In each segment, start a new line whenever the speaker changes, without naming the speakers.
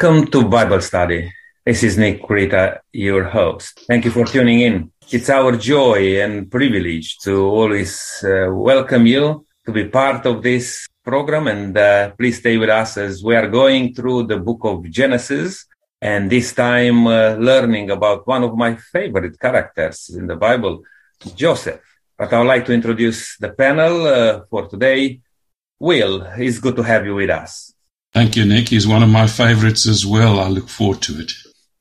Welcome to Bible Study. This is Nick Krita, your host. Thank you for tuning in. It's our joy and privilege to always uh, welcome you to be part of this program and uh, please stay with us as we are going through the book of Genesis and this time uh, learning about one of my favorite characters in the Bible, Joseph. But I would like to introduce the panel uh, for today. Will, it's good to have you with us.
Thank you, Nick. He's one of my favorites as well. I look forward to it.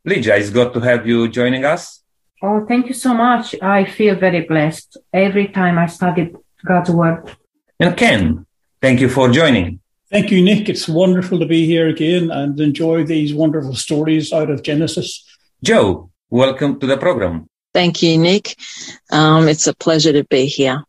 Lydia, it's good to have you joining us.
Oh, thank you so much. I feel very blessed every time I study God's word.
And Ken, thank you for joining.
Thank you, Nick. It's wonderful to be here again and enjoy these wonderful stories out of Genesis.
Joe, welcome to the program.
Thank you, Nick. Um, it's a pleasure to be here,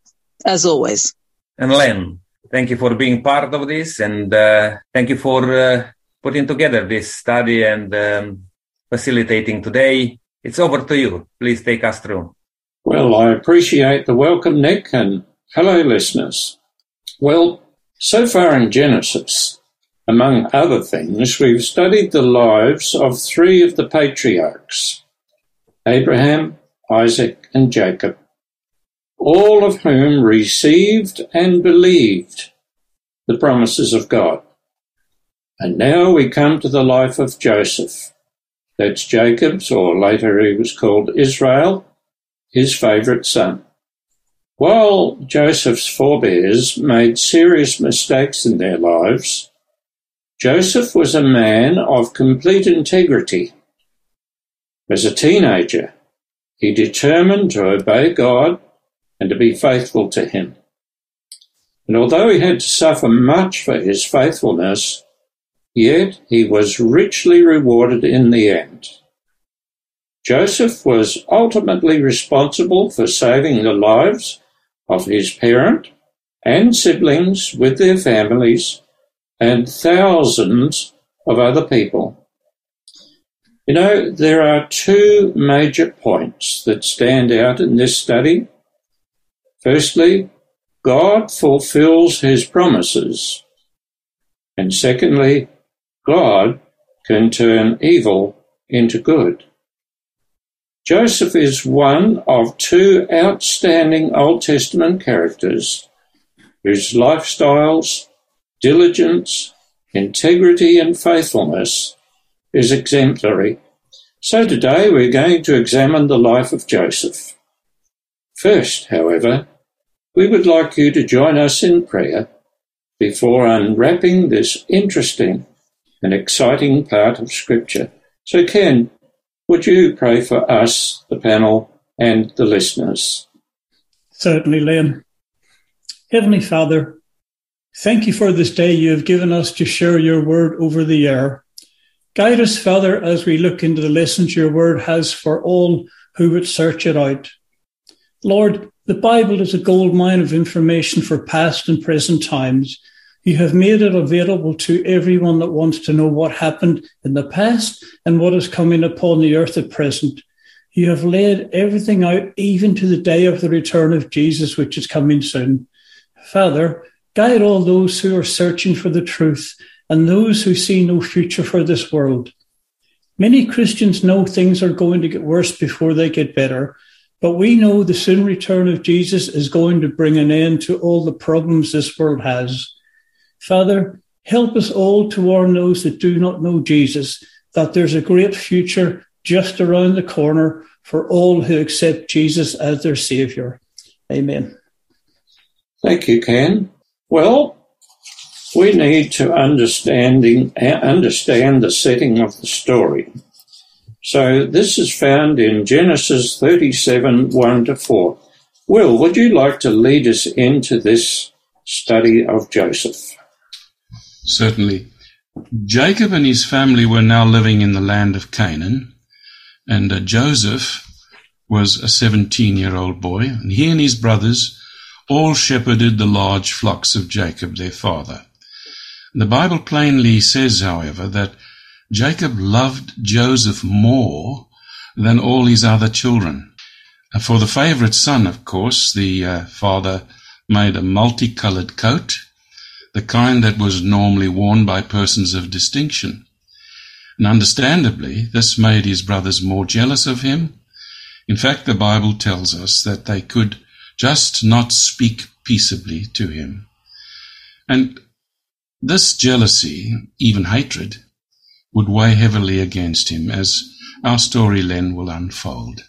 as always.
And Len, thank you for being part of this and uh, thank you for uh, putting together this study and um, facilitating today. It's over to you. Please take us through.
Well, I appreciate the welcome, Nick, and hello, listeners. Well, so far in Genesis, among other things, we've studied the lives of three of the patriarchs Abraham, Isaac, and Jacob, all of whom received and believed the promises of God. And now we come to the life of Joseph. That's Jacob's, or later he was called Israel, his favourite son. While Joseph's forebears made serious mistakes in their lives, Joseph was a man of complete integrity. As a teenager, he determined to obey God and to be faithful to him. And although he had to suffer much for his faithfulness, yet he was richly rewarded in the end. Joseph was ultimately responsible for saving the lives of his parent and siblings with their families and thousands of other people. You know, there are two major points that stand out in this study. Firstly, God fulfills his promises. And secondly, God can turn evil into good. Joseph is one of two outstanding Old Testament characters whose lifestyles, diligence, integrity, and faithfulness is exemplary. So today we're going to examine the life of Joseph. First, however, we would like you to join us in prayer before unwrapping this interesting and exciting part of Scripture. So, Ken, would you pray for us, the panel, and the listeners?
Certainly, Liam. Heavenly Father, thank you for this day you have given us to share your word over the air. Guide us, Father, as we look into the lessons your word has for all who would search it out. Lord, the Bible is a gold mine of information for past and present times. You have made it available to everyone that wants to know what happened in the past and what is coming upon the earth at present. You have laid everything out even to the day of the return of Jesus, which is coming soon. Father, guide all those who are searching for the truth and those who see no future for this world. Many Christians know things are going to get worse before they get better, but we know the soon return of Jesus is going to bring an end to all the problems this world has. Father, help us all to warn those that do not know Jesus that there's a great future just around the corner for all who accept Jesus as their Savior. Amen.
Thank you, Ken. Well, we need to understanding eh, understand the setting of the story. So this is found in Genesis 37, 1 to 4. Will, would you like to lead us into this study of Joseph?
Certainly. Jacob and his family were now living in the land of Canaan, and uh, Joseph was a 17 year old boy, and he and his brothers all shepherded the large flocks of Jacob, their father. The Bible plainly says, however, that Jacob loved Joseph more than all his other children. For the favorite son, of course, the uh, father made a multicolored coat the kind that was normally worn by persons of distinction. And understandably, this made his brothers more jealous of him. In fact, the Bible tells us that they could just not speak peaceably to him. And this jealousy, even hatred, would weigh heavily against him as our story, Len, will unfold.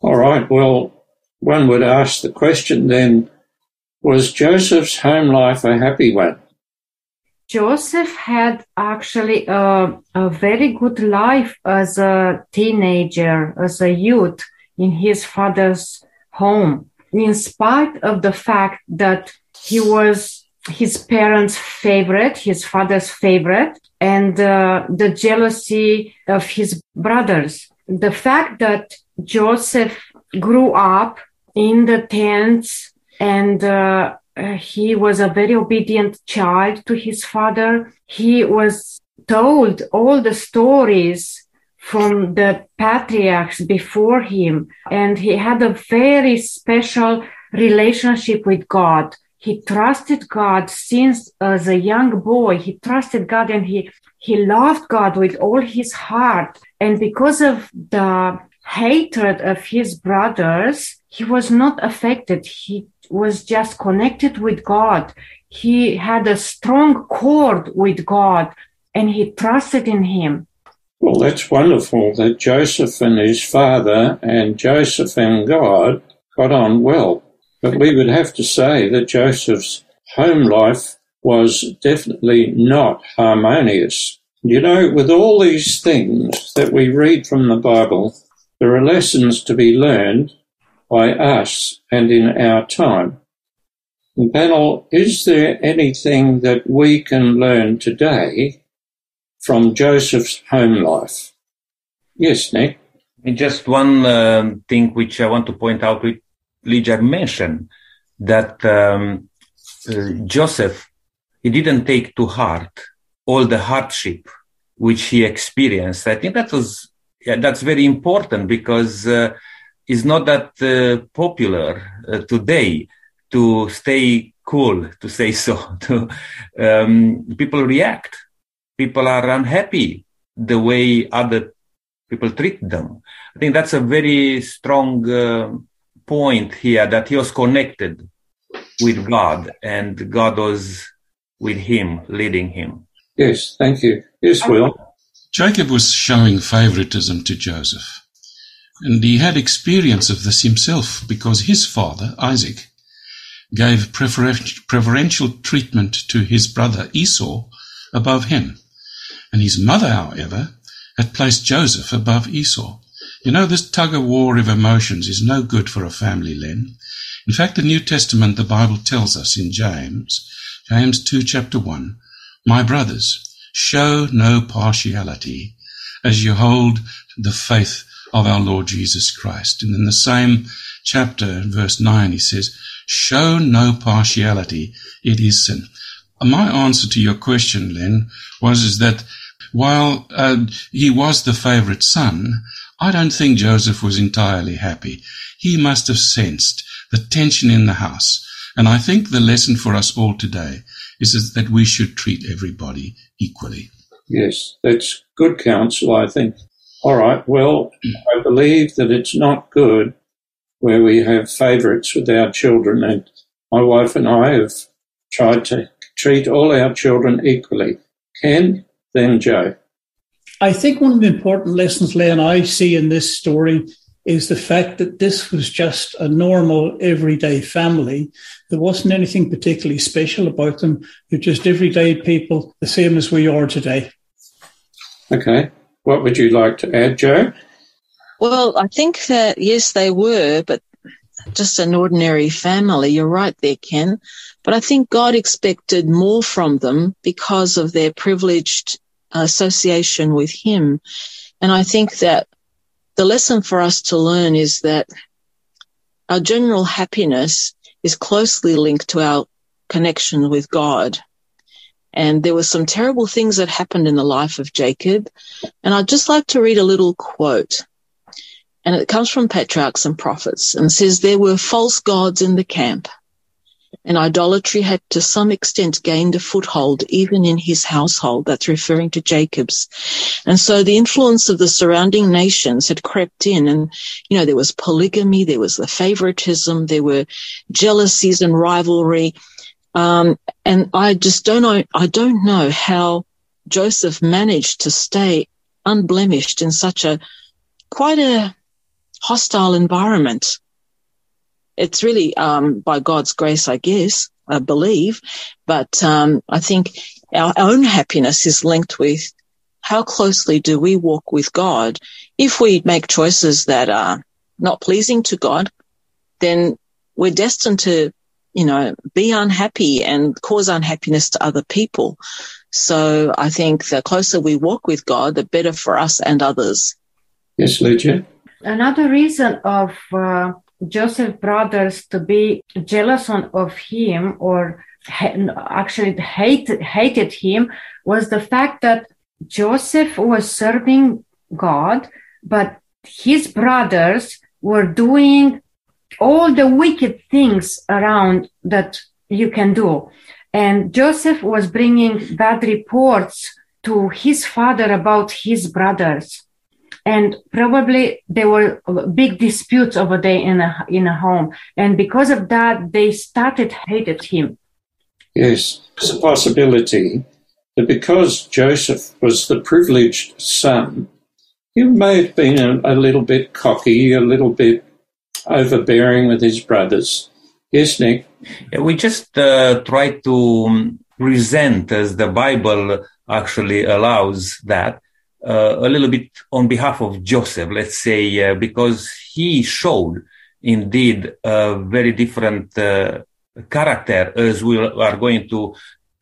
All right. Well, one would ask the question then, was Joseph's home life a happy one?
Joseph had actually a, a very good life as a teenager, as a youth in his father's home, in spite of the fact that he was his parents' favorite, his father's favorite, and uh, the jealousy of his brothers. The fact that Joseph grew up in the tents and uh, he was a very obedient child to his father. He was told all the stories from the patriarchs before him, and he had a very special relationship with God he trusted God since uh, as a young boy. He trusted God and he, he loved God with all his heart. And because of the hatred of his brothers, he was not affected. He was just connected with God. He had a strong cord with God and he trusted in him.
Well, that's wonderful that Joseph and his father and Joseph and God got on well. But we would have to say that Joseph's home life was definitely not harmonious. You know, with all these things that we read from the Bible, there are lessons to be learned by us and in our time. And panel, is there anything that we can learn today from Joseph's home life? Yes, Nick.
Just one uh, thing which I want to point out, Lydia mentioned that um, uh, Joseph, he didn't take to heart all the hardship which he experienced. I think that was, yeah, that's very important because uh, it's not that uh, popular uh, today to stay cool, to say so. to, um, people react. People are unhappy the way other people treat them. I think that's a very strong uh, point here that he was connected with God and God was with him, leading him.
Yes, thank you. Yes, um, Will.
Jacob was showing favoritism to Joseph. And he had experience of this himself because his father, Isaac, gave preferential treatment to his brother Esau above him. And his mother, however, had placed Joseph above Esau. You know, this tug of war of emotions is no good for a family, Len. In fact, the New Testament, the Bible tells us in James, James 2 chapter 1, My brothers, show no partiality as you hold the faith of our Lord Jesus Christ. And in the same chapter, verse 9, he says, Show no partiality, it is sin. My answer to your question, Len, was is that while uh, he was the favorite son, I don't think Joseph was entirely happy. He must have sensed the tension in the house. And I think the lesson for us all today is that we should treat everybody equally.
Yes, that's good counsel, I think. All right, well, I believe that it's not good where we have favourites with our children. And my wife and I have tried to treat all our children equally. Ken, then Joe.
I think one of the important lessons Leigh and I see in this story is the fact that this was just a normal, everyday family. There wasn't anything particularly special about them. They're just everyday people, the same as we are today.
Okay. What would you like to add, Joe?
Well, I think that, yes, they were, but just an ordinary family. You're right there, Ken. But I think God expected more from them because of their privileged association with him. And I think that the lesson for us to learn is that our general happiness is closely linked to our connection with God. And there were some terrible things that happened in the life of Jacob. And I'd just like to read a little quote. And it comes from Patriarchs and Prophets and says, there were false gods in the camp and idolatry had to some extent gained a foothold even in his household. That's referring to Jacob's. And so the influence of the surrounding nations had crept in and, you know, there was polygamy, there was the favoritism, there were jealousies and rivalry. Um, and I just don't know, I don't know how Joseph managed to stay unblemished in such a quite a hostile environment. It's really um, by God's grace, I guess, I believe. But um, I think our own happiness is linked with how closely do we walk with God. If we make choices that are not pleasing to God, then we're destined to, you know, be unhappy and cause unhappiness to other people. So I think the closer we walk with God, the better for us and others.
Yes, Lydia.
Another reason of uh, Joseph brothers to be jealous of him or actually hate, hated him was the fact that Joseph was serving God, but his brothers were doing all the wicked things around that you can do. And Joseph was bringing bad reports to his father about his brothers. And probably there were big disputes over there in a, in a home. And because of that, they started hated him.
Yes, it's a possibility that because Joseph was the privileged son, he may have been a, a little bit cocky, a little bit overbearing with his brothers. Yes, Nick.
We just uh, try to um, present, as the Bible actually allows that, uh, a little bit on behalf of Joseph, let's say, uh, because he showed indeed a very different uh, character as we are going to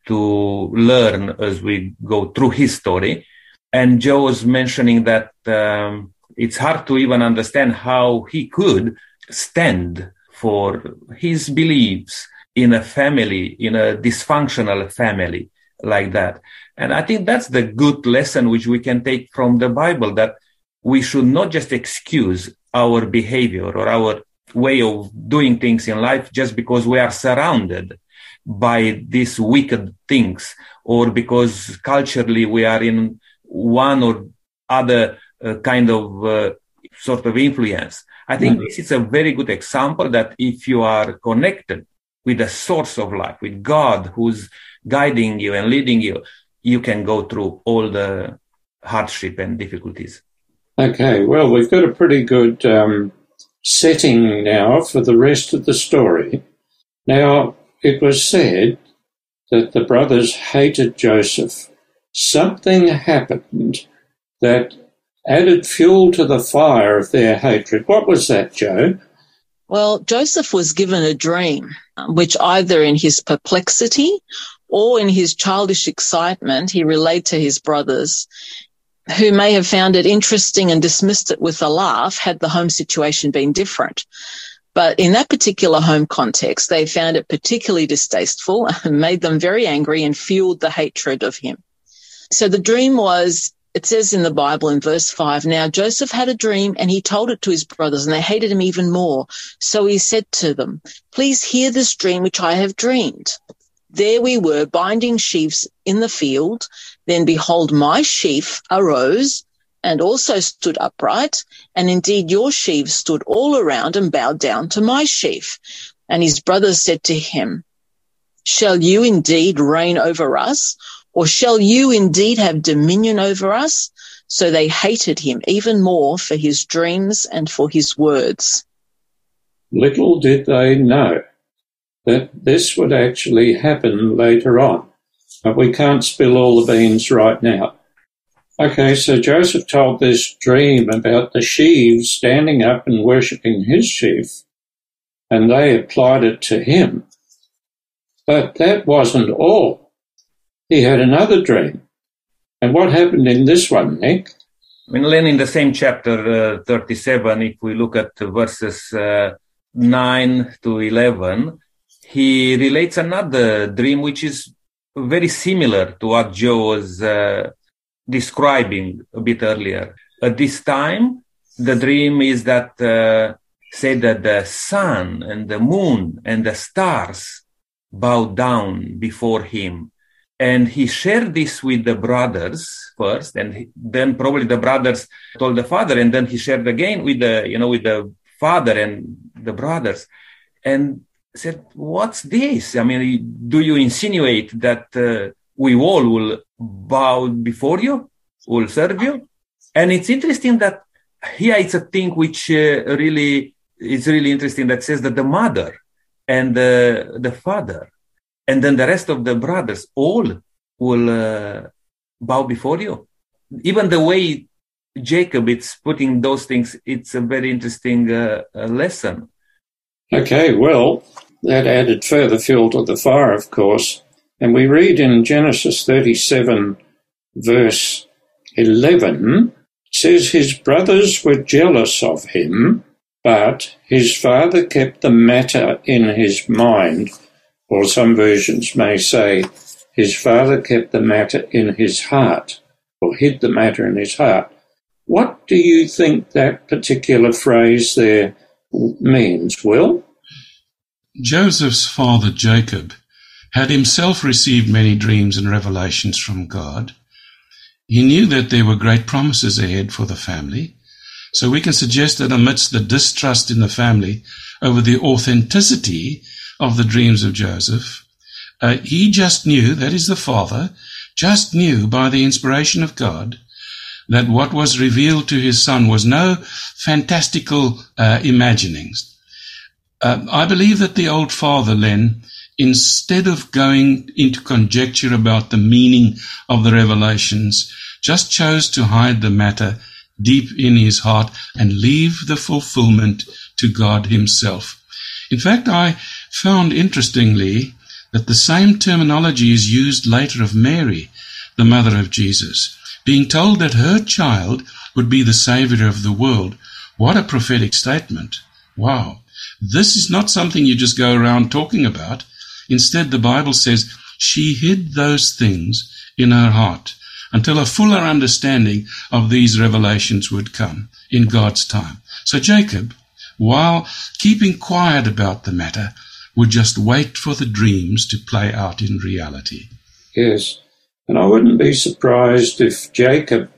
to learn as we go through his story. And Joe was mentioning that um, it's hard to even understand how he could stand for his beliefs in a family, in a dysfunctional family like that. And I think that's the good lesson which we can take from the Bible that we should not just excuse our behavior or our way of doing things in life just because we are surrounded by these wicked things or because culturally we are in one or other uh, kind of uh, sort of influence. I think mm-hmm. this is a very good example that if you are connected with the source of life, with God who's guiding you and leading you, you can go through all the hardship and difficulties.
Okay, well, we've got a pretty good um, setting now for the rest of the story. Now, it was said that the brothers hated Joseph. Something happened that added fuel to the fire of their hatred. What was that, Joe?
Well, Joseph was given a dream, which either in his perplexity or in his childish excitement, he relayed to his brothers, who may have found it interesting and dismissed it with a laugh had the home situation been different. But in that particular home context, they found it particularly distasteful and made them very angry and fueled the hatred of him. So the dream was it says in the Bible in verse five, now Joseph had a dream and he told it to his brothers and they hated him even more. So he said to them, please hear this dream which I have dreamed. There we were binding sheaves in the field. Then behold, my sheaf arose and also stood upright. And indeed your sheaves stood all around and bowed down to my sheaf. And his brothers said to him, shall you indeed reign over us? Or shall you indeed have dominion over us? So they hated him even more for his dreams and for his words.
Little did they know this would actually happen later on. But we can't spill all the beans right now. Okay, so Joseph told this dream about the sheaves standing up and worshipping his sheaf, and they applied it to him. But that wasn't all he had another dream. And what happened in this one, Nick?
In Len, in the same chapter uh, 37, if we look at verses uh, 9 to 11, he relates another dream which is very similar to what Joe was uh, describing a bit earlier. At this time, the dream is that uh, say that the sun and the moon and the stars bowed down before him. And he shared this with the brothers first, and then probably the brothers told the father, and then he shared again with the, you know, with the father and the brothers, and said, "What's this? I mean, do you insinuate that uh, we all will bow before you, will serve you?" And it's interesting that here it's a thing which uh, really is really interesting that says that the mother and the, the father and then the rest of the brothers all will uh, bow before you. Even the way Jacob is putting those things, it's a very interesting uh, uh, lesson.
Okay, well, that added further fuel to the fire, of course. And we read in Genesis 37, verse 11, says his brothers were jealous of him, but his father kept the matter in his mind, or some versions may say his father kept the matter in his heart, or hid the matter in his heart. What do you think that particular phrase there means, Will?
Joseph's father Jacob had himself received many dreams and revelations from God, he knew that there were great promises ahead for the family. So we can suggest that amidst the distrust in the family over the authenticity of the dreams of Joseph, uh, he just knew, that is the father, just knew by the inspiration of God that what was revealed to his son was no fantastical uh, imaginings. Uh, I believe that the old father, Len, instead of going into conjecture about the meaning of the revelations, just chose to hide the matter deep in his heart and leave the fulfillment to God himself. In fact, I found interestingly that the same terminology is used later of Mary, the mother of Jesus, being told that her child would be the savior of the world. What a prophetic statement. Wow. This is not something you just go around talking about. Instead, the Bible says she hid those things in her heart until a fuller understanding of these revelations would come in God's time. So Jacob, while keeping quiet about the matter, would just wait for the dreams to play out in reality.
Yes, and I wouldn't be surprised if Jacob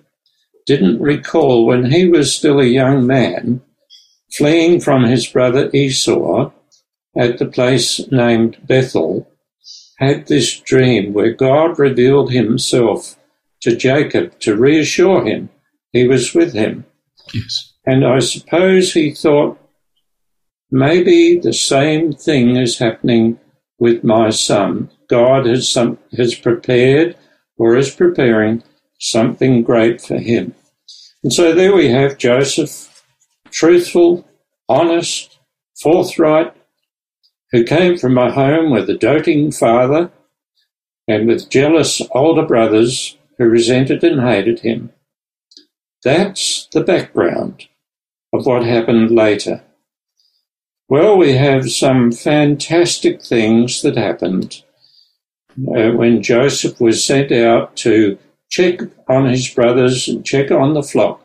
didn't recall when he was still a young man, fleeing from his brother Esau at the place named Bethel, had this dream where God revealed himself to Jacob to reassure him he was with him.
Yes.
And I suppose he thought maybe the same thing is happening with my son. God has some, has prepared or is preparing something great for him. And so there we have Joseph, truthful, honest, forthright, who came from a home with a doting father and with jealous older brothers who resented and hated him. That's the background of what happened later. Well, we have some fantastic things that happened uh, when Joseph was sent out to check on his brothers and check on the flock.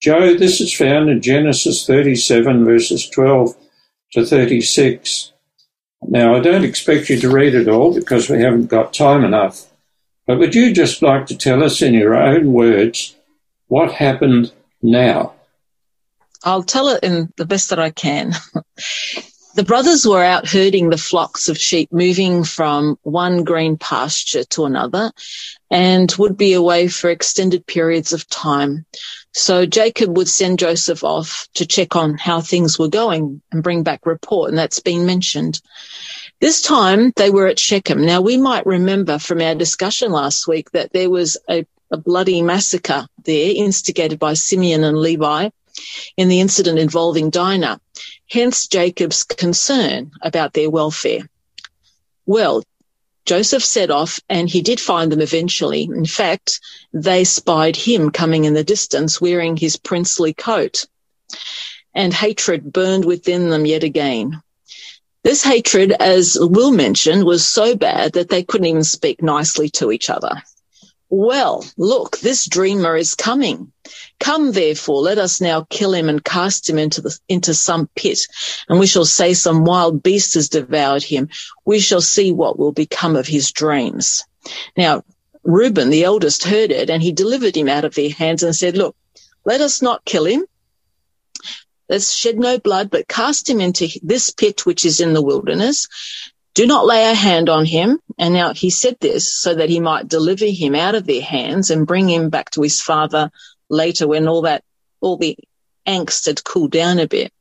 Joe, this is found in Genesis 37, verses 12 to 36. Now, I don't expect you to read it all because we haven't got time enough. But would you just like to tell us in your own words what happened now?
I'll tell it in the best that I can. the brothers were out herding the flocks of sheep, moving from one green pasture to another, and would be away for extended periods of time. So Jacob would send Joseph off to check on how things were going and bring back report, and that's been mentioned. This time they were at Shechem. Now we might remember from our discussion last week that there was a, a bloody massacre there instigated by Simeon and Levi in the incident involving Dinah. Hence Jacob's concern about their welfare. Well, Joseph set off and he did find them eventually. In fact, they spied him coming in the distance wearing his princely coat. And hatred burned within them yet again. This hatred, as Will mentioned, was so bad that they couldn't even speak nicely to each other. Well, look, this dreamer is coming. Come therefore, let us now kill him and cast him into the, into some pit. And we shall say some wild beast has devoured him. We shall see what will become of his dreams. Now, Reuben, the eldest, heard it and he delivered him out of their hands and said, look, let us not kill him. Let's shed no blood, but cast him into this pit which is in the wilderness do not lay a hand on him. And now he said this so that he might deliver him out of their hands and bring him back to his father later when all that, all the angst had cooled down a bit.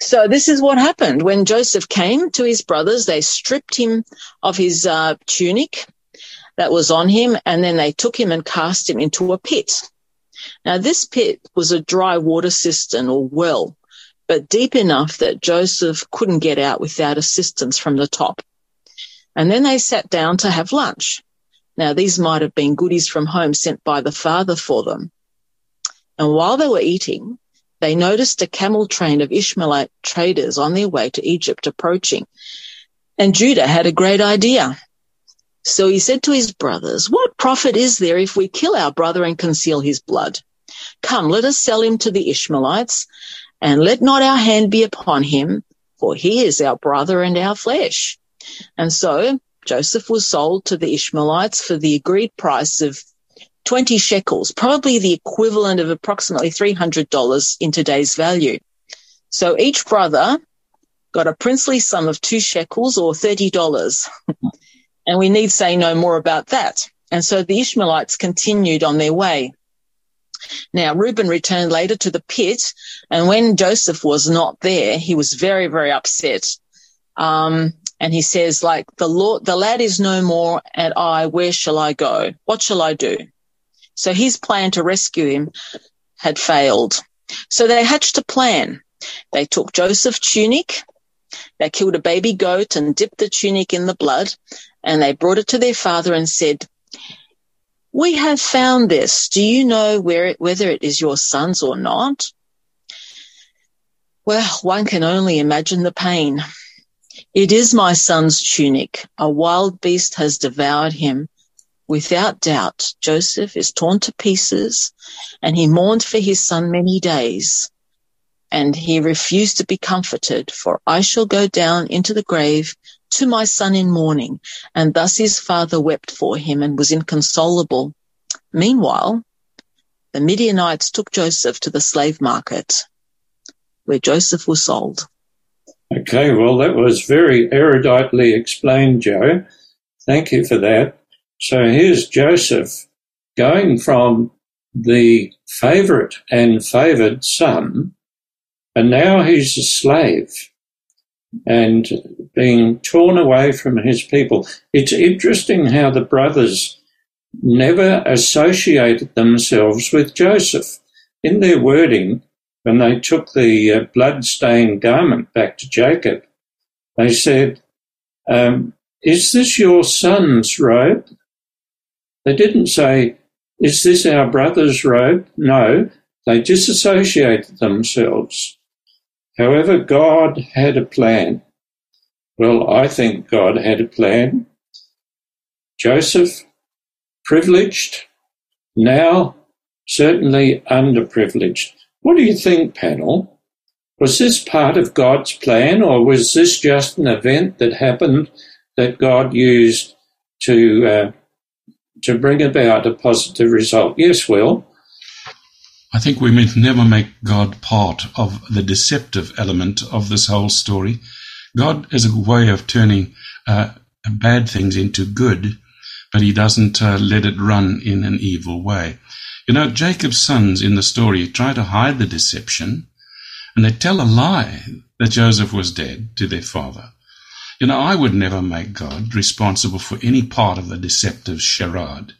So this is what happened when Joseph came to his brothers. They stripped him of his uh, tunic that was on him, and then they took him and cast him into a pit. Now this pit was a dry water cistern or well but deep enough that Joseph couldn't get out without assistance from the top. And then they sat down to have lunch. Now, these might have been goodies from home sent by the father for them. And while they were eating, they noticed a camel train of Ishmaelite traders on their way to Egypt approaching. And Judah had a great idea. So he said to his brothers, what profit is there if we kill our brother and conceal his blood? Come, let us sell him to the Ishmaelites and let not our hand be upon him, for he is our brother and our flesh. And so Joseph was sold to the Ishmaelites for the agreed price of 20 shekels, probably the equivalent of approximately $300 in today's value. So each brother got a princely sum of two shekels or $30. and we need say no more about that. And so the Ishmaelites continued on their way. Now, Reuben returned later to the pit, and when Joseph was not there, he was very, very upset. Um, and he says, like, the Lord, the lad is no more, and I, where shall I go? What shall I do? So his plan to rescue him had failed. So they hatched a plan. They took Joseph's tunic, they killed a baby goat and dipped the tunic in the blood, and they brought it to their father and said, we have found this. Do you know where it, whether it is your son's or not? Well, one can only imagine the pain. It is my son's tunic. A wild beast has devoured him. Without doubt, Joseph is torn to pieces and he mourned for his son many days. And he refused to be comforted, for I shall go down into the grave to my son in mourning. And thus his father wept for him and was inconsolable. Meanwhile, the Midianites took Joseph to the slave market where Joseph was sold.
Okay, well, that was very eruditely explained, Joe. Thank you for that. So here's Joseph going from the favorite and favored son, and now he's a slave and being torn away from his people. It's interesting how the brothers never associated themselves with Joseph. In their wording, when they took the uh, blood-stained garment back to Jacob, they said, um, is this your son's robe? They didn't say, is this our brother's robe? No, they disassociated themselves. However, God had a plan. Well, I think God had a plan. Joseph, privileged, now certainly underprivileged. What do you think, panel? Was this part of God's plan, or was this just an event that happened that God used to uh, to bring about a positive result? Yes, Will.
I think we must never make God part of the deceptive element of this whole story. God is a way of turning uh, bad things into good, but he doesn't uh, let it run in an evil way. You know, Jacob's sons in the story try to hide the deception, and they tell a lie that Joseph was dead to their father. You know, I would never make God responsible for any part of the deceptive charade.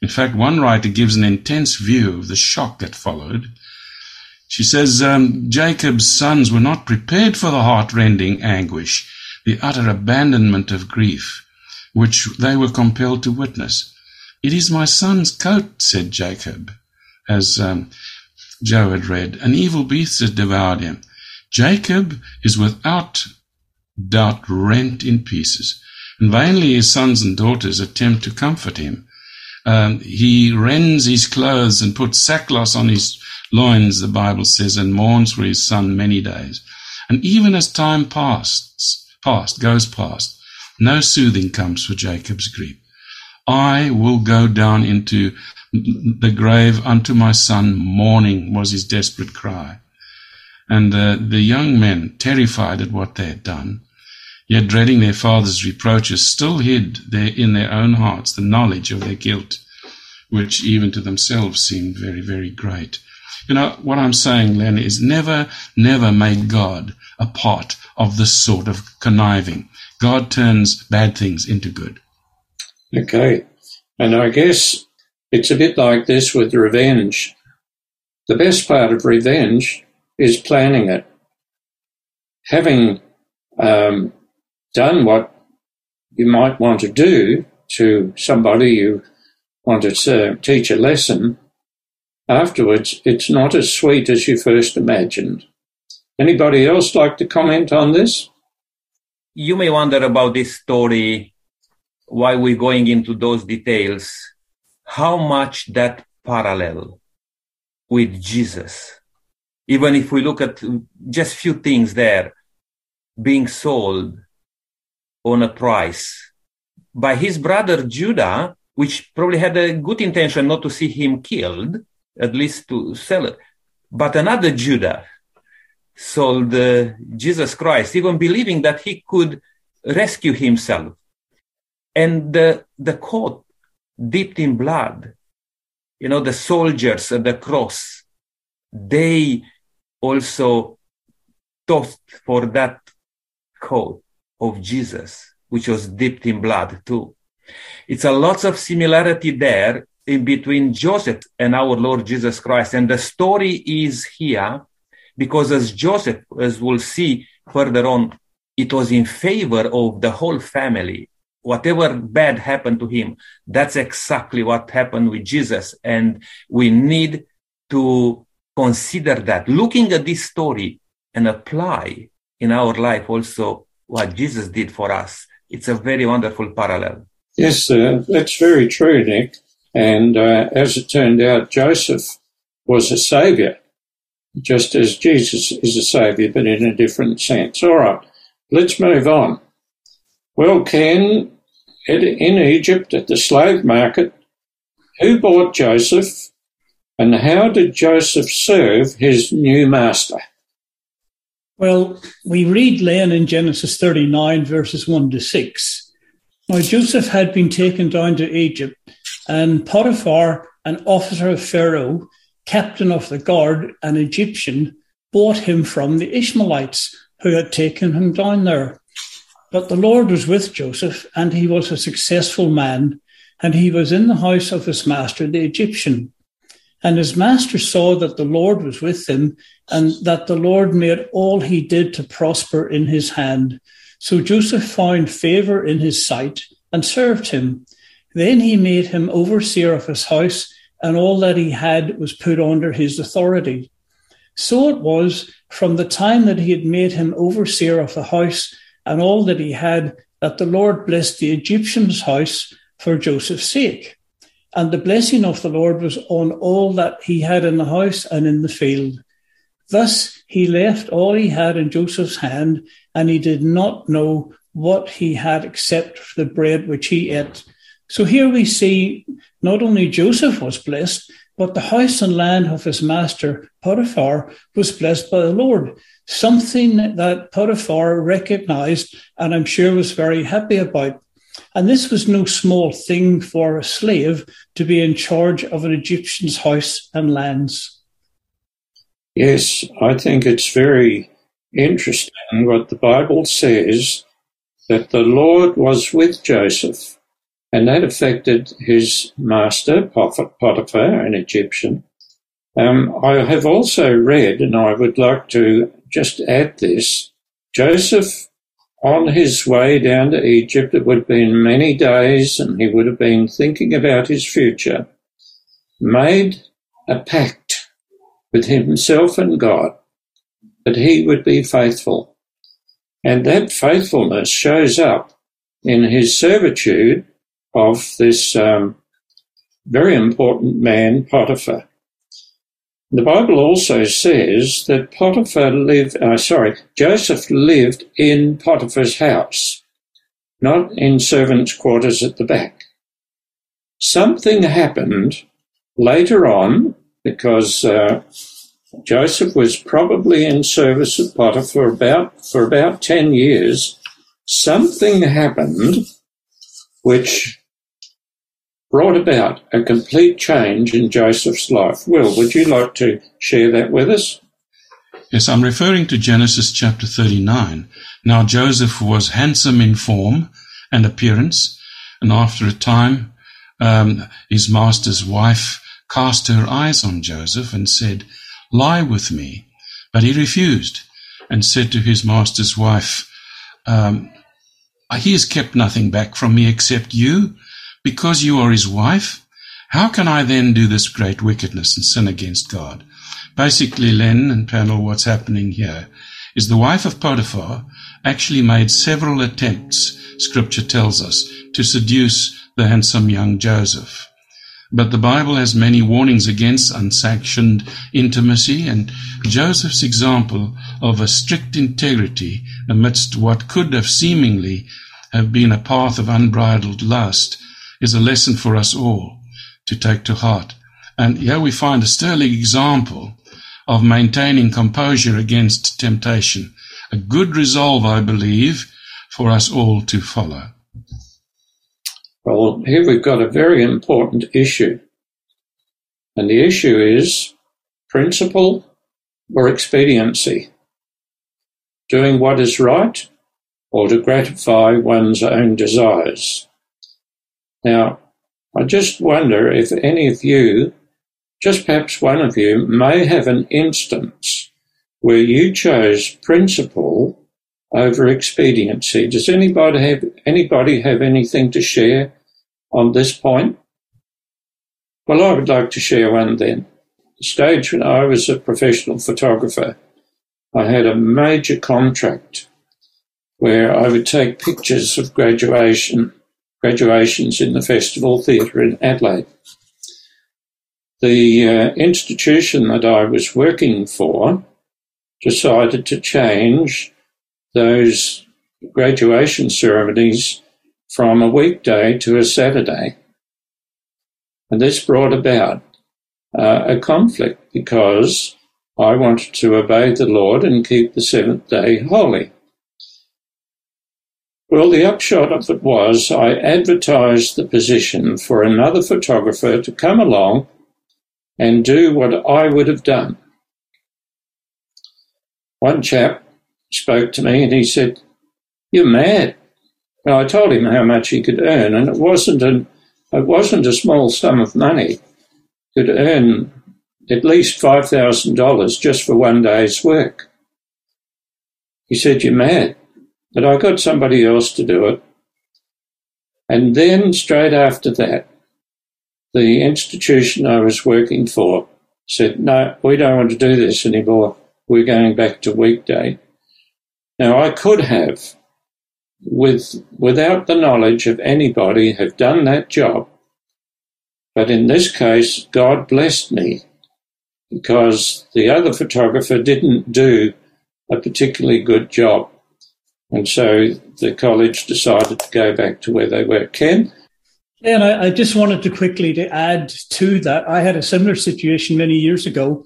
In fact, one writer gives an intense view of the shock that followed. She says um, Jacob's sons were not prepared for the heart-rending anguish, the utter abandonment of grief, which they were compelled to witness. It is my son's coat, said Jacob, as um, Joe had read. An evil beast has devoured him. Jacob is without doubt rent in pieces, and vainly his sons and daughters attempt to comfort him. Um, he rends his clothes and puts sackcloth on his loins, the Bible says, and mourns for his son many days. And even as time passes, past, goes past, no soothing comes for Jacob's grief. I will go down into the grave unto my son mourning was his desperate cry. And uh, the young men, terrified at what they had done, yet dreading their father's reproaches, still hid their, in their own hearts the knowledge of their guilt, which even to themselves seemed very, very great. You know, what I'm saying, Len, is never, never make God a part of this sort of conniving. God turns bad things into good.
Okay. And I guess it's a bit like this with revenge. The best part of revenge is planning it. Having um, done what you might want to do to somebody you want to teach a lesson, afterwards it's not as sweet as you first imagined. Anybody else like to comment on this?
You may wonder about this story, why we're going into those details, how much that parallel with Jesus. Even if we look at just few things there, being sold on a price by his brother Judah, which probably had a good intention not to see him killed, at least to sell it. But another Judah sold uh, Jesus Christ, even believing that he could rescue himself. And the, the coat dipped in blood, you know, the soldiers at the cross, they also tossed for that coat of Jesus, which was dipped in blood too. It's a lots of similarity there in between Joseph and our Lord Jesus Christ. And the story is here because as Joseph, as we'll see further on, it was in favor of the whole family. Whatever bad happened to him, that's exactly what happened with Jesus. And we need to consider that looking at this story and apply in our life also what Jesus did for us. It's a very wonderful parallel.
Yes, that's very true, Nick. And uh, as it turned out, Joseph was a savior, just as Jesus is a savior, but in a different sense. All right, let's move on. Well, Ken, in Egypt at the slave market, who bought Joseph and how did Joseph serve his new master?
Well, we read Len in Genesis 39, verses 1 to 6. Now, Joseph had been taken down to Egypt, and Potiphar, an officer of Pharaoh, captain of the guard, an Egyptian, bought him from the Ishmaelites who had taken him down there. But the Lord was with Joseph, and he was a successful man, and he was in the house of his master, the Egyptian. And his master saw that the Lord was with him, and that the Lord made all he did to prosper in his hand. So Joseph found favor in his sight and served him. Then he made him overseer of his house, and all that he had was put under his authority. So it was from the time that he had made him overseer of the house and all that he had that the Lord blessed the Egyptian's house for Joseph's sake. And the blessing of the Lord was on all that he had in the house and in the field. Thus he left all he had in Joseph's hand, and he did not know what he had except the bread which he ate. So here we see not only Joseph was blessed, but the house and land of his master Potiphar was blessed by the Lord. Something that Potiphar recognized and I'm sure was very happy about. And this was no small thing for a slave to be in charge of an Egyptian's house and lands.
Yes, I think it's very interesting what the Bible says that the Lord was with Joseph, and that affected his master, Potiphar, an Egyptian. Um, I have also read, and I would like to just add this Joseph on his way down to Egypt, it would have been many days, and he would have been thinking about his future, made a pact with himself and God that he would be faithful. And that faithfulness shows up in his servitude of this um, very important man, Potiphar. The Bible also says that Potiphar lived, uh, sorry, Joseph lived in Potiphar's house, not in servants' quarters at the back. Something happened later on because uh, Joseph was probably in service at Potiphar about, for about 10 years. Something happened which brought about a complete change in Joseph's life. Will, would you like to share that with us?
Yes, I'm referring to Genesis chapter 39. Now Joseph was handsome in form and appearance, and after a time, um, his master's wife cast her eyes on Joseph and said, Lie with me. But he refused and said to his master's wife, um, He has kept nothing back from me except you, because you are his wife? How can I then do this great wickedness and sin against God? Basically, Len and panel, what's happening here is the wife of Potiphar actually made several attempts, scripture tells us, to seduce the handsome young Joseph. But the Bible has many warnings against unsanctioned intimacy, and Joseph's example of a strict integrity amidst what could have seemingly have been a path of unbridled lust is a lesson for us all to take to heart. And here we find a sterling example of maintaining composure against temptation. A good resolve, I believe, for us all to follow.
Well, here we've got a very important issue. And the issue is principle or expediency. Doing what is right or to gratify one's own desires. Now, I just wonder if any of you, just perhaps one of you, may have an instance where you chose principle over expediency. Does anybody have anybody have anything to share on this point? Well, I would like to share one then. The stage when I was a professional photographer, I had a major contract where I would take pictures of graduation graduations in the Festival Theatre in Adelaide. The uh, institution that I was working for decided to change those graduation ceremonies from a weekday to a Saturday. And this brought about uh, a conflict because I wanted to obey the Lord and keep the seventh day holy. Well, the upshot of it was I advertised the position for another photographer to come along and do what I would have done. One chap spoke to me and he said, You're mad. And I told him how much he could earn, and it wasn't an it wasn't a small sum of money. Could earn at least five thousand dollars just for one day's work. He said, You're mad. But I got somebody else to do it. And then straight after that, the institution I was working for said, no, we don't want to do this anymore. We're going back to weekday. Now I could have, with, without the knowledge of anybody, have done that job. But in this case, God blessed me because the other photographer didn't do a particularly good job. And so the college decided to go back to where they were. Ken?
Yeah, and I, I just wanted to quickly to add to that. I had a similar situation many years ago.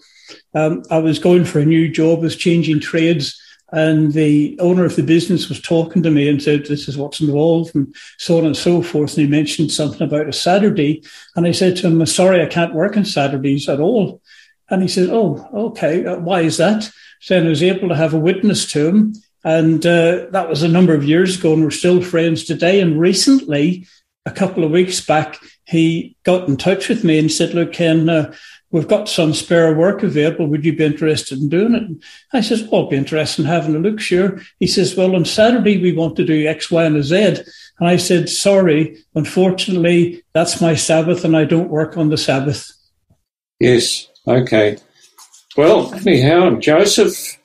Um, I was going for a new job, was changing trades, and the owner of the business was talking to me and said, This is what's involved, and so on and so forth. And he mentioned something about a Saturday. And I said to him, Sorry, I can't work on Saturdays at all. And he said, Oh, okay. Uh, why is that? So I was able to have a witness to him and uh, that was a number of years ago, and we're still friends today. And recently, a couple of weeks back, he got in touch with me and said, Look, Ken, uh, we've got some spare work available. Would you be interested in doing it? And I says, Well, I'll be interested in having a look, sure. He says, Well, on Saturday, we want to do X, Y, and Z. And I said, Sorry, unfortunately, that's my Sabbath, and I don't work on the Sabbath.
Yes, okay. Well, anyhow, Joseph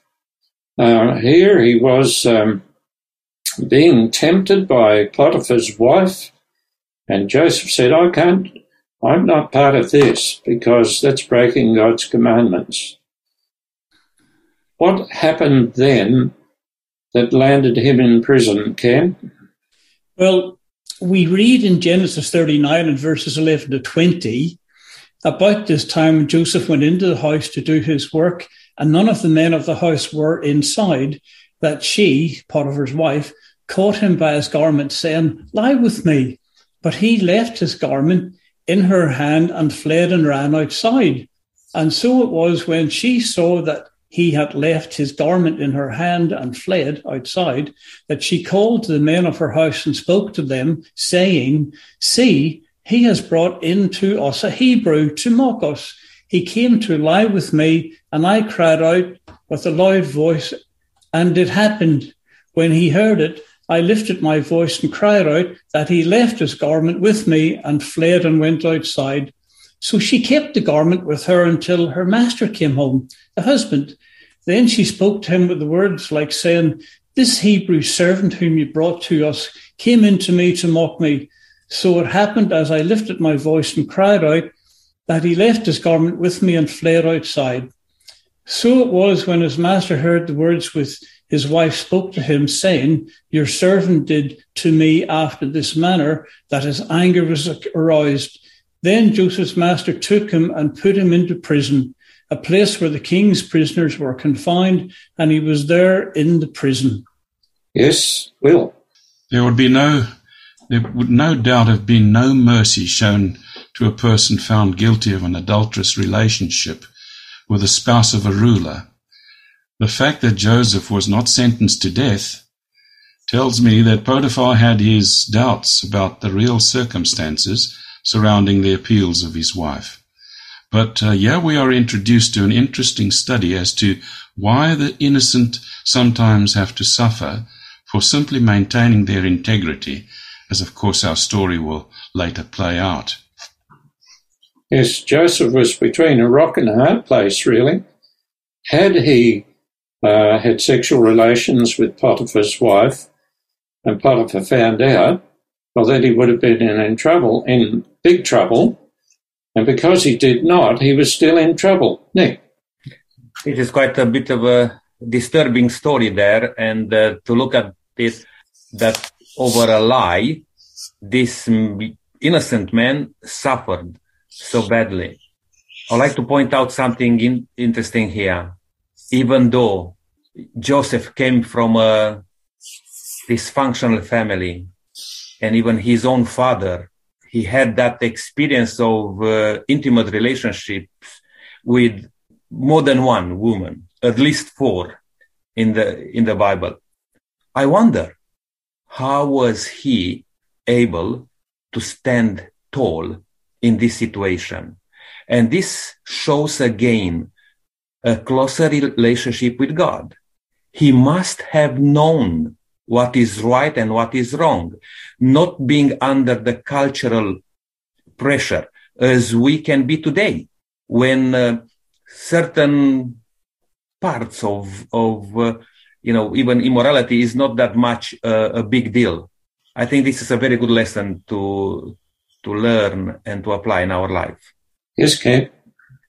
uh, here he was um, being tempted by Potiphar's wife, and Joseph said, I can't, I'm not part of this because that's breaking God's commandments. What happened then that landed him in prison, Ken?
Well, we read in Genesis 39 and verses 11 to 20 about this time Joseph went into the house to do his work, and none of the men of the house were inside, that she, Potiphar's wife, caught him by his garment, saying, Lie with me. But he left his garment in her hand and fled and ran outside. And so it was when she saw that he had left his garment in her hand and fled outside, that she called the men of her house and spoke to them, saying, See, he has brought in to us a Hebrew to mock us. He came to lie with me, and I cried out with a loud voice, and it happened when he heard it I lifted my voice and cried out that he left his garment with me and fled and went outside. So she kept the garment with her until her master came home, the husband. Then she spoke to him with the words like saying, This Hebrew servant whom you brought to us came in to me to mock me. So it happened as I lifted my voice and cried out that he left his garment with me and fled outside. So it was when his master heard the words with his wife spoke to him, saying, Your servant did to me after this manner, that his anger was aroused. Then Joseph's master took him and put him into prison, a place where the king's prisoners were confined, and he was there in the prison.
Yes, Will.
There would be no, there would no doubt have been no mercy shown to a person found guilty of an adulterous relationship with the spouse of a ruler the fact that Joseph was not sentenced to death tells me that Potiphar had his doubts about the real circumstances surrounding the appeals of his wife. But uh, yeah, we are introduced to an interesting study as to why the innocent sometimes have to suffer for simply maintaining their integrity, as of course our story will later play out.
Yes, Joseph was between a rock and a hard place, really. Had he uh, had sexual relations with Potiphar's wife, and Potiphar found out, well, then he would have been in, in trouble, in big trouble. And because he did not, he was still in trouble. Nick.
It is quite a bit of a disturbing story there. And uh, to look at this, that over a lie, this innocent man suffered so badly. I'd like to point out something in, interesting here even though Joseph came from a dysfunctional family and even his own father, he had that experience of uh, intimate relationships with more than one woman, at least four in the, in the Bible. I wonder, how was he able to stand tall in this situation? And this shows again a closer relationship with God. He must have known what is right and what is wrong, not being under the cultural pressure as we can be today when uh, certain parts of, of uh, you know, even immorality is not that much uh, a big deal. I think this is a very good lesson to, to learn and to apply in our life.
Yes, Kate.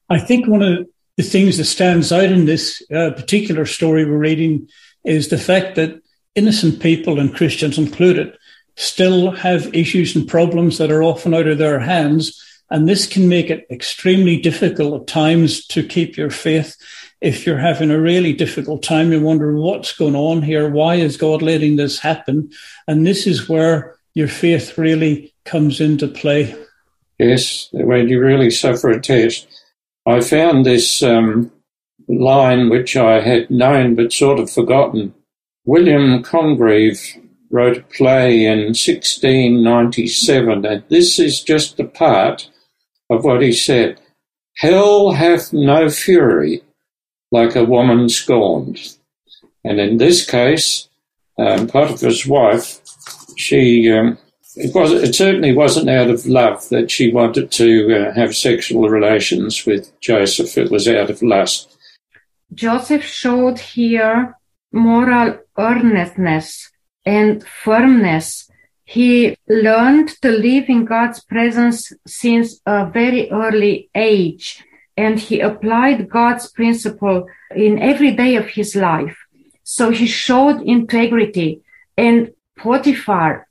I think one of the things that stands out in this uh, particular story we're reading is the fact that innocent people and Christians included still have issues and problems that are often out of their hands. And this can make it extremely difficult at times to keep your faith. If you're having a really difficult time, you wonder what's going on here? Why is God letting this happen? And this is where your faith really comes into play.
Yes, when you really suffer a test. I found this um, line which I had known but sort of forgotten. William Congreve wrote a play in 1697, and this is just a part of what he said. Hell hath no fury like a woman scorned. And in this case, um, Potiphar's wife, she um, it was it certainly wasn't out of love that she wanted to uh, have sexual relations with Joseph. It was out of lust.
Joseph showed here moral earnestness and firmness. he learned to live in God's presence since a very early age, and he applied God's principle in every day of his life. So he showed integrity. And Potiphar,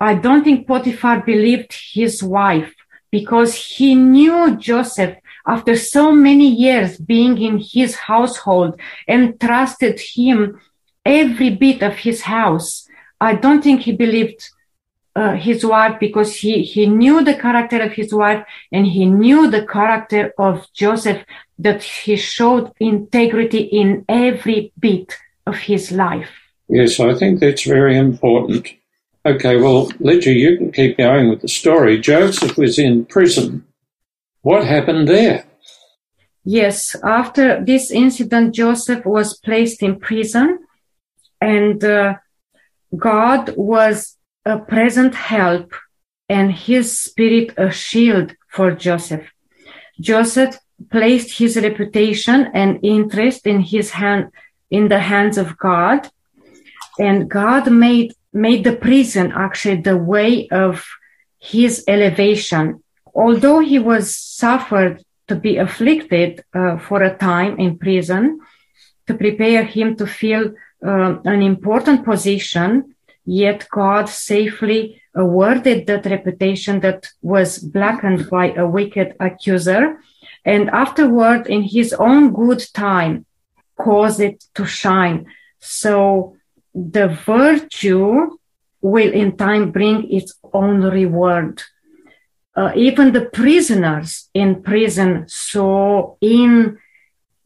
I don't think Potiphar believed his wife because he knew Joseph after so many years being in his household and trusted him every bit of his house. I don't think he believed uh, his wife because he, he knew the character of his wife and he knew the character of Joseph that he showed integrity in every bit of his life.
Yes, I think that's very important. Okay, well, Lydia, you can keep going with the story. Joseph was in prison. What happened there?
Yes, after this incident, Joseph was placed in prison and uh, God was a present help and his spirit a shield for Joseph. Joseph placed his reputation and interest in his hand, in the hands of God. And God made, made the prison actually the way of his elevation. Although he was suffered to be afflicted uh, for a time in prison to prepare him to fill uh, an important position, yet God safely awarded that reputation that was blackened by a wicked accuser. And afterward, in his own good time, caused it to shine. So the virtue will in time bring its own reward uh, even the prisoners in prison saw in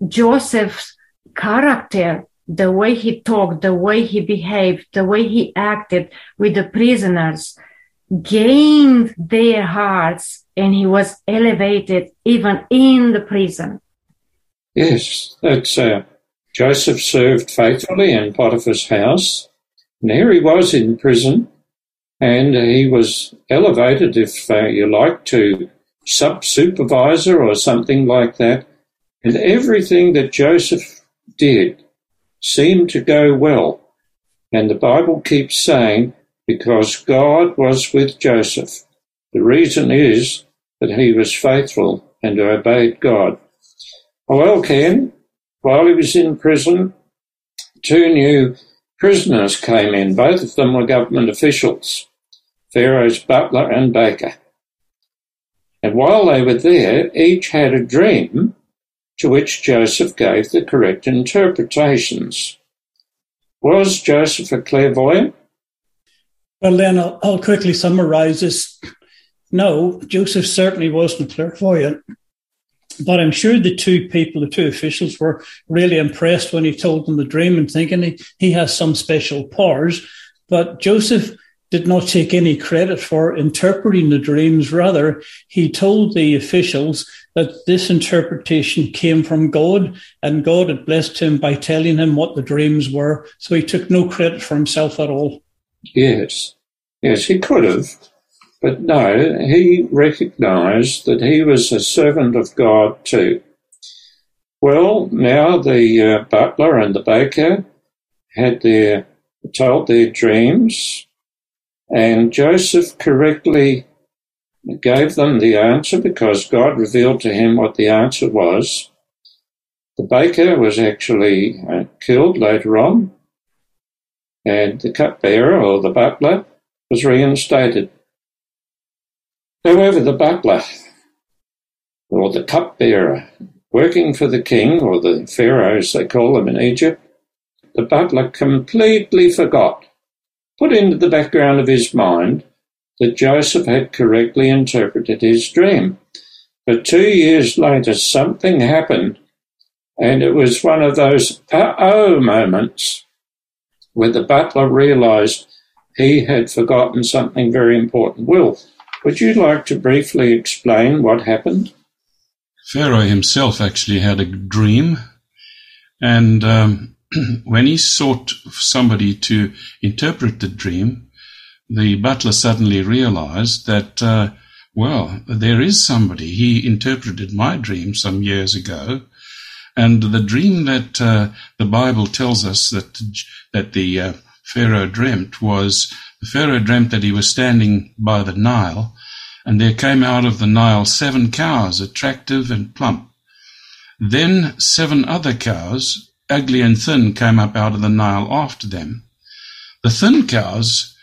Joseph's character, the way he talked, the way he behaved, the way he acted with the prisoners, gained their hearts and he was elevated even in the prison.
Yes, that's uh, Joseph served faithfully in Potiphar's house. And here he was in prison and he was elevated, if uh, you like, to sub supervisor or something like that. And everything that Joseph did seemed to go well. And the Bible keeps saying, because God was with Joseph. The reason is that he was faithful and obeyed God. Well, Ken, while he was in prison, two new prisoners came in. Both of them were government officials. Pharaoh's butler and baker. And while they were there, each had a dream to which Joseph gave the correct interpretations. Was Joseph a clairvoyant?
Well, then I'll, I'll quickly summarize this. No, Joseph certainly wasn't clairvoyant. But I'm sure the two people, the two officials, were really impressed when he told them the dream and thinking he, he has some special powers. But Joseph did not take any credit for interpreting the dreams. Rather, he told the officials that this interpretation came from God and God had blessed him by telling him what the dreams were. So he took no credit for himself at all.
Yes. Yes, he could have. But no, he recognized that he was a servant of God too. Well, now the uh, butler and the baker had their told their dreams and Joseph correctly gave them the answer because God revealed to him what the answer was. The baker was actually uh, killed later on, and the cupbearer or the butler was reinstated. However, the butler or the cupbearer working for the king or the pharaohs they call them in Egypt, the butler completely forgot put into the background of his mind that Joseph had correctly interpreted his dream. But two years later, something happened, and it was one of those oh moments where the butler realized he had forgotten something very important. Will, would you like to briefly explain what happened?
Pharaoh himself actually had a dream, and um, when he sought somebody to interpret the dream, the butler suddenly realized that, uh, well, there is somebody. He interpreted my dream some years ago. And the dream that uh, the Bible tells us that that the uh, Pharaoh dreamt was Pharaoh dreamt that he was standing by the Nile, and there came out of the Nile seven cows, attractive and plump. Then seven other cows, ugly and thin, came up out of the Nile after them. The thin cows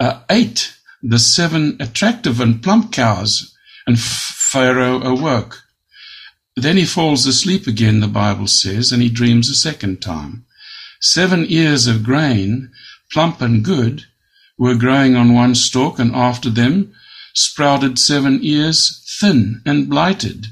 uh, ate the seven attractive and plump cows, and Pharaoh awoke. Then he falls asleep again, the Bible says, and he dreams a second time. Seven ears of grain, plump and good, were growing on one stalk, and after them sprouted seven ears, thin and blighted.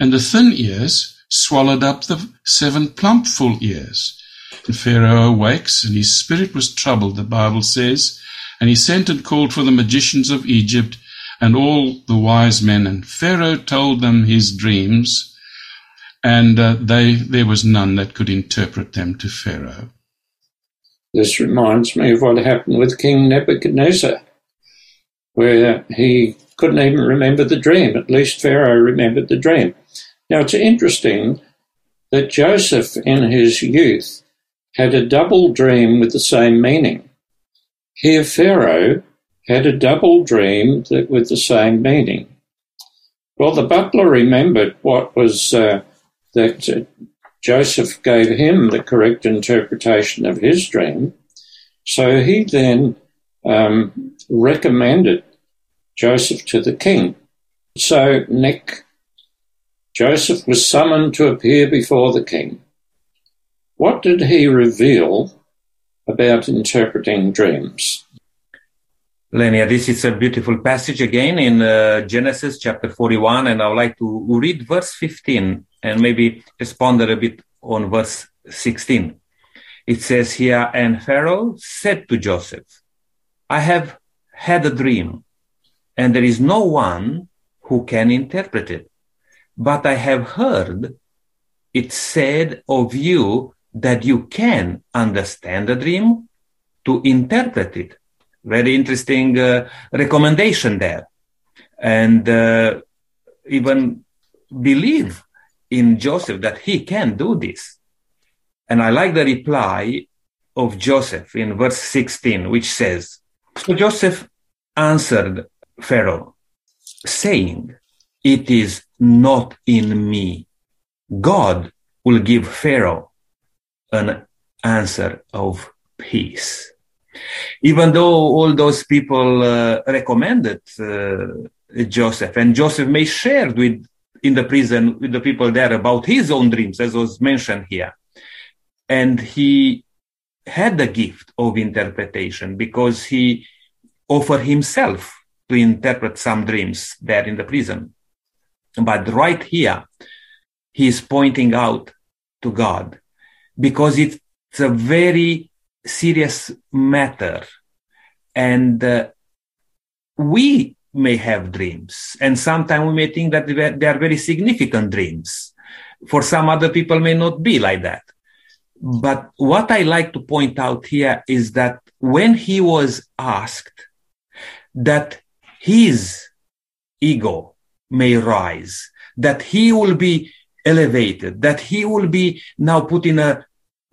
And the thin ears swallowed up the seven plump full ears. And Pharaoh awakes, and his spirit was troubled, the Bible says, and he sent and called for the magicians of Egypt and all the wise men, and Pharaoh told them his dreams, and uh, they there was none that could interpret them to Pharaoh.
This reminds me of what happened with King Nebuchadnezzar, where he couldn't even remember the dream. At least Pharaoh remembered the dream. Now it's interesting that Joseph, in his youth, had a double dream with the same meaning. Here, Pharaoh had a double dream that, with the same meaning. Well, the butler remembered what was uh, that Joseph gave him the correct interpretation of his dream. So he then um, recommended Joseph to the king. So Nick, Joseph was summoned to appear before the king. What did he reveal about interpreting dreams?
Lenia, this is a beautiful passage again in uh, Genesis chapter 41, and I would like to read verse 15 and maybe just ponder a bit on verse 16. It says here, And Pharaoh said to Joseph, I have had a dream, and there is no one who can interpret it. But I have heard it said of you that you can understand a dream to interpret it very interesting uh, recommendation there. And uh, even believe in Joseph that he can do this. And I like the reply of Joseph in verse 16, which says, So Joseph answered Pharaoh, saying, It is not in me. God will give Pharaoh an answer of peace even though all those people uh, recommended uh, Joseph, and Joseph may shared with in the prison with the people there about his own dreams, as was mentioned here, and he had the gift of interpretation because he offered himself to interpret some dreams there in the prison. But right here, he is pointing out to God because it's a very serious matter. And uh, we may have dreams, and sometimes we may think that they are very significant dreams. For some other people may not be like that. But what I like to point out here is that when he was asked that his ego may rise, that he will be elevated, that he will be now put in a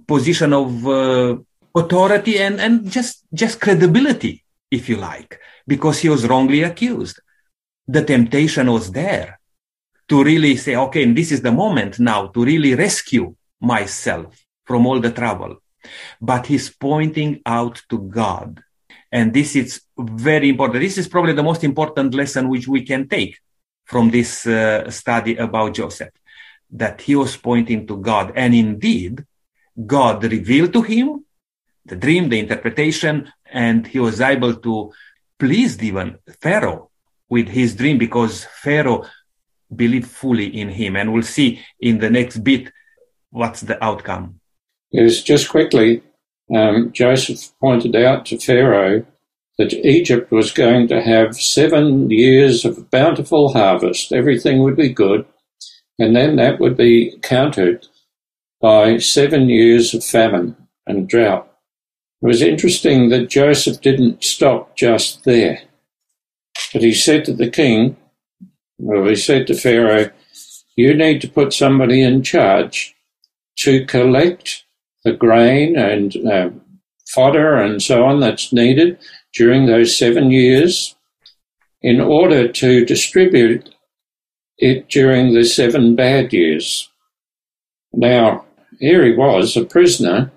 position of uh, authority and, and just, just credibility, if you like, because he was wrongly accused. The temptation was there to really say, okay, this is the moment now to really rescue myself from all the trouble. But he's pointing out to God. And this is very important. This is probably the most important lesson which we can take from this uh, study about Joseph, that he was pointing to God. And indeed, God revealed to him the dream, the interpretation, and he was able to please even Pharaoh with his dream because Pharaoh believed fully in him. And we'll see in the next bit what's the outcome.
Yes, just quickly, um, Joseph pointed out to Pharaoh that Egypt was going to have seven years of bountiful harvest. Everything would be good. And then that would be countered by seven years of famine and drought. It was interesting that Joseph didn't stop just there. But he said to the king, well, he said to Pharaoh, you need to put somebody in charge to collect the grain and uh, fodder and so on that's needed during those seven years in order to distribute it during the seven bad years. Now, here he was, a prisoner,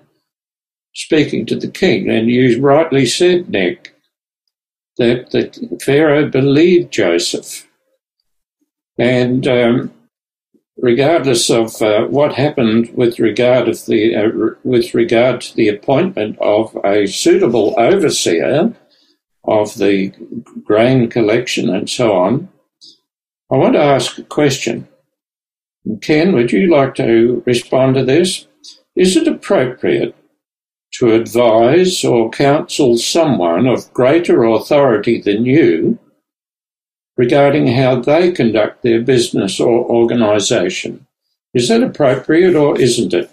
speaking to the king, and you rightly said, Nick, that the Pharaoh believed Joseph. And um, regardless of uh, what happened with regard of the uh, with regard to the appointment of a suitable overseer of the grain collection and so on, I want to ask a question. Ken, would you like to respond to this? Is it appropriate to advise or counsel someone of greater authority than you regarding how they conduct their business or organisation? Is that appropriate or isn't it?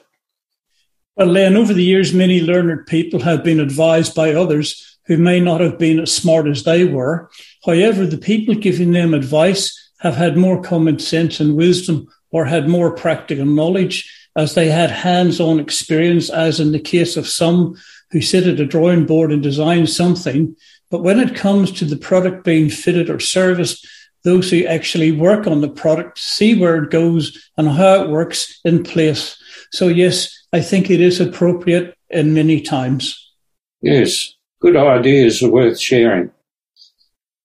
Well, Len, over the years, many learned people have been advised by others who may not have been as smart as they were. However, the people giving them advice have had more common sense and wisdom or had more practical knowledge as they had hands-on experience, as in the case of some who sit at a drawing board and design something. But when it comes to the product being fitted or serviced, those who actually work on the product see where it goes and how it works in place. So yes, I think it is appropriate in many times.
Yes, good ideas are worth sharing.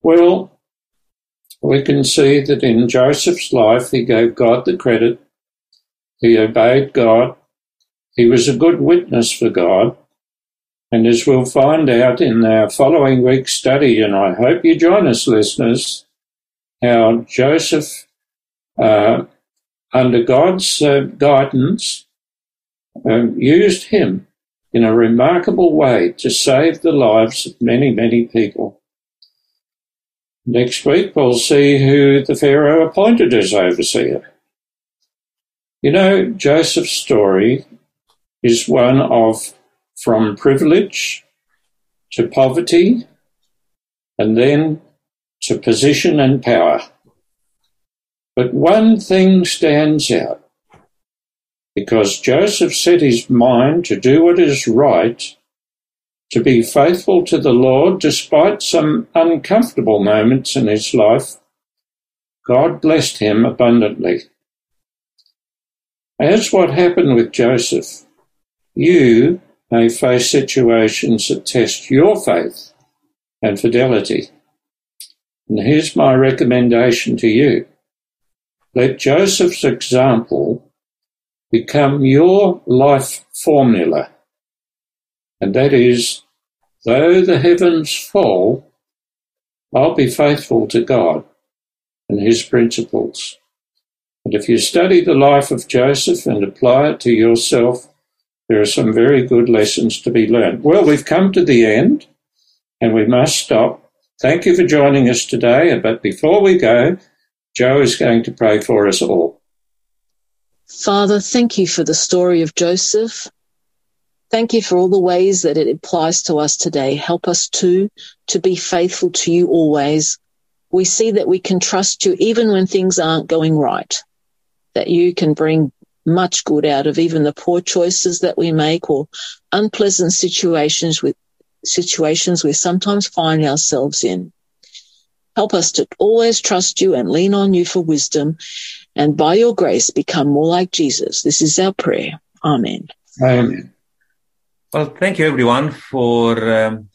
Well, we can see that in Joseph's life, he gave God the credit. He obeyed God. He was a good witness for God. And as we'll find out in our following week's study, and I hope you join us, listeners, how Joseph, uh, under God's uh, guidance, um, used him in a remarkable way to save the lives of many, many people. Next week, we'll see who the Pharaoh appointed as overseer. You know, Joseph's story is one of from privilege to poverty and then to position and power. But one thing stands out because Joseph set his mind to do what is right to be faithful to the Lord despite some uncomfortable moments in his life, God blessed him abundantly. As what happened with Joseph, you may face situations that test your faith and fidelity. And here's my recommendation to you. Let Joseph's example become your life formula and that is, though the heavens fall, I'll be faithful to God and his principles. And if you study the life of Joseph and apply it to yourself, there are some very good lessons to be learned. Well, we've come to the end and we must stop. Thank you for joining us today. But before we go, Joe is going to pray for us all.
Father, thank you for the story of Joseph. Thank you for all the ways that it applies to us today. Help us too to be faithful to you always. We see that we can trust you even when things aren't going right, that you can bring much good out of even the poor choices that we make or unpleasant situations with situations we sometimes find ourselves in. Help us to always trust you and lean on you for wisdom and by your grace become more like Jesus. This is our prayer. Amen.
Amen.
Well, thank you everyone for um,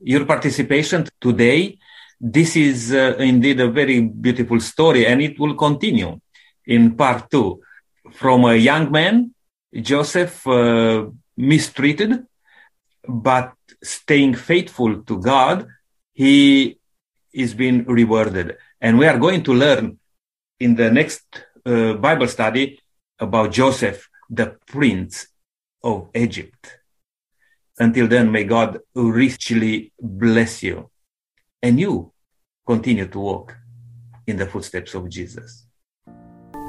your participation today. This is uh, indeed a very beautiful story and it will continue in part two. From a young man, Joseph uh, mistreated, but staying faithful to God, he is being rewarded. And we are going to learn in the next uh, Bible study about Joseph, the prince of Egypt. Until then, may God richly bless you and you continue to walk in the footsteps of Jesus.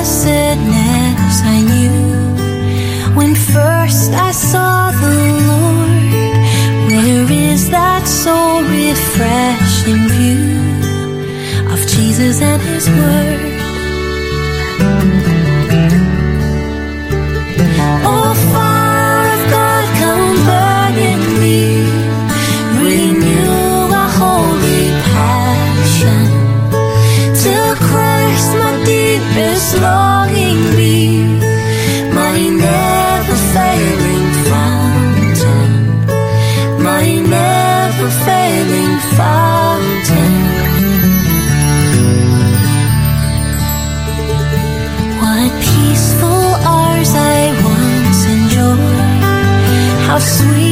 blessedness I knew when first I saw the Lord. Where is that soul-refreshing view of Jesus and His Word? sweet.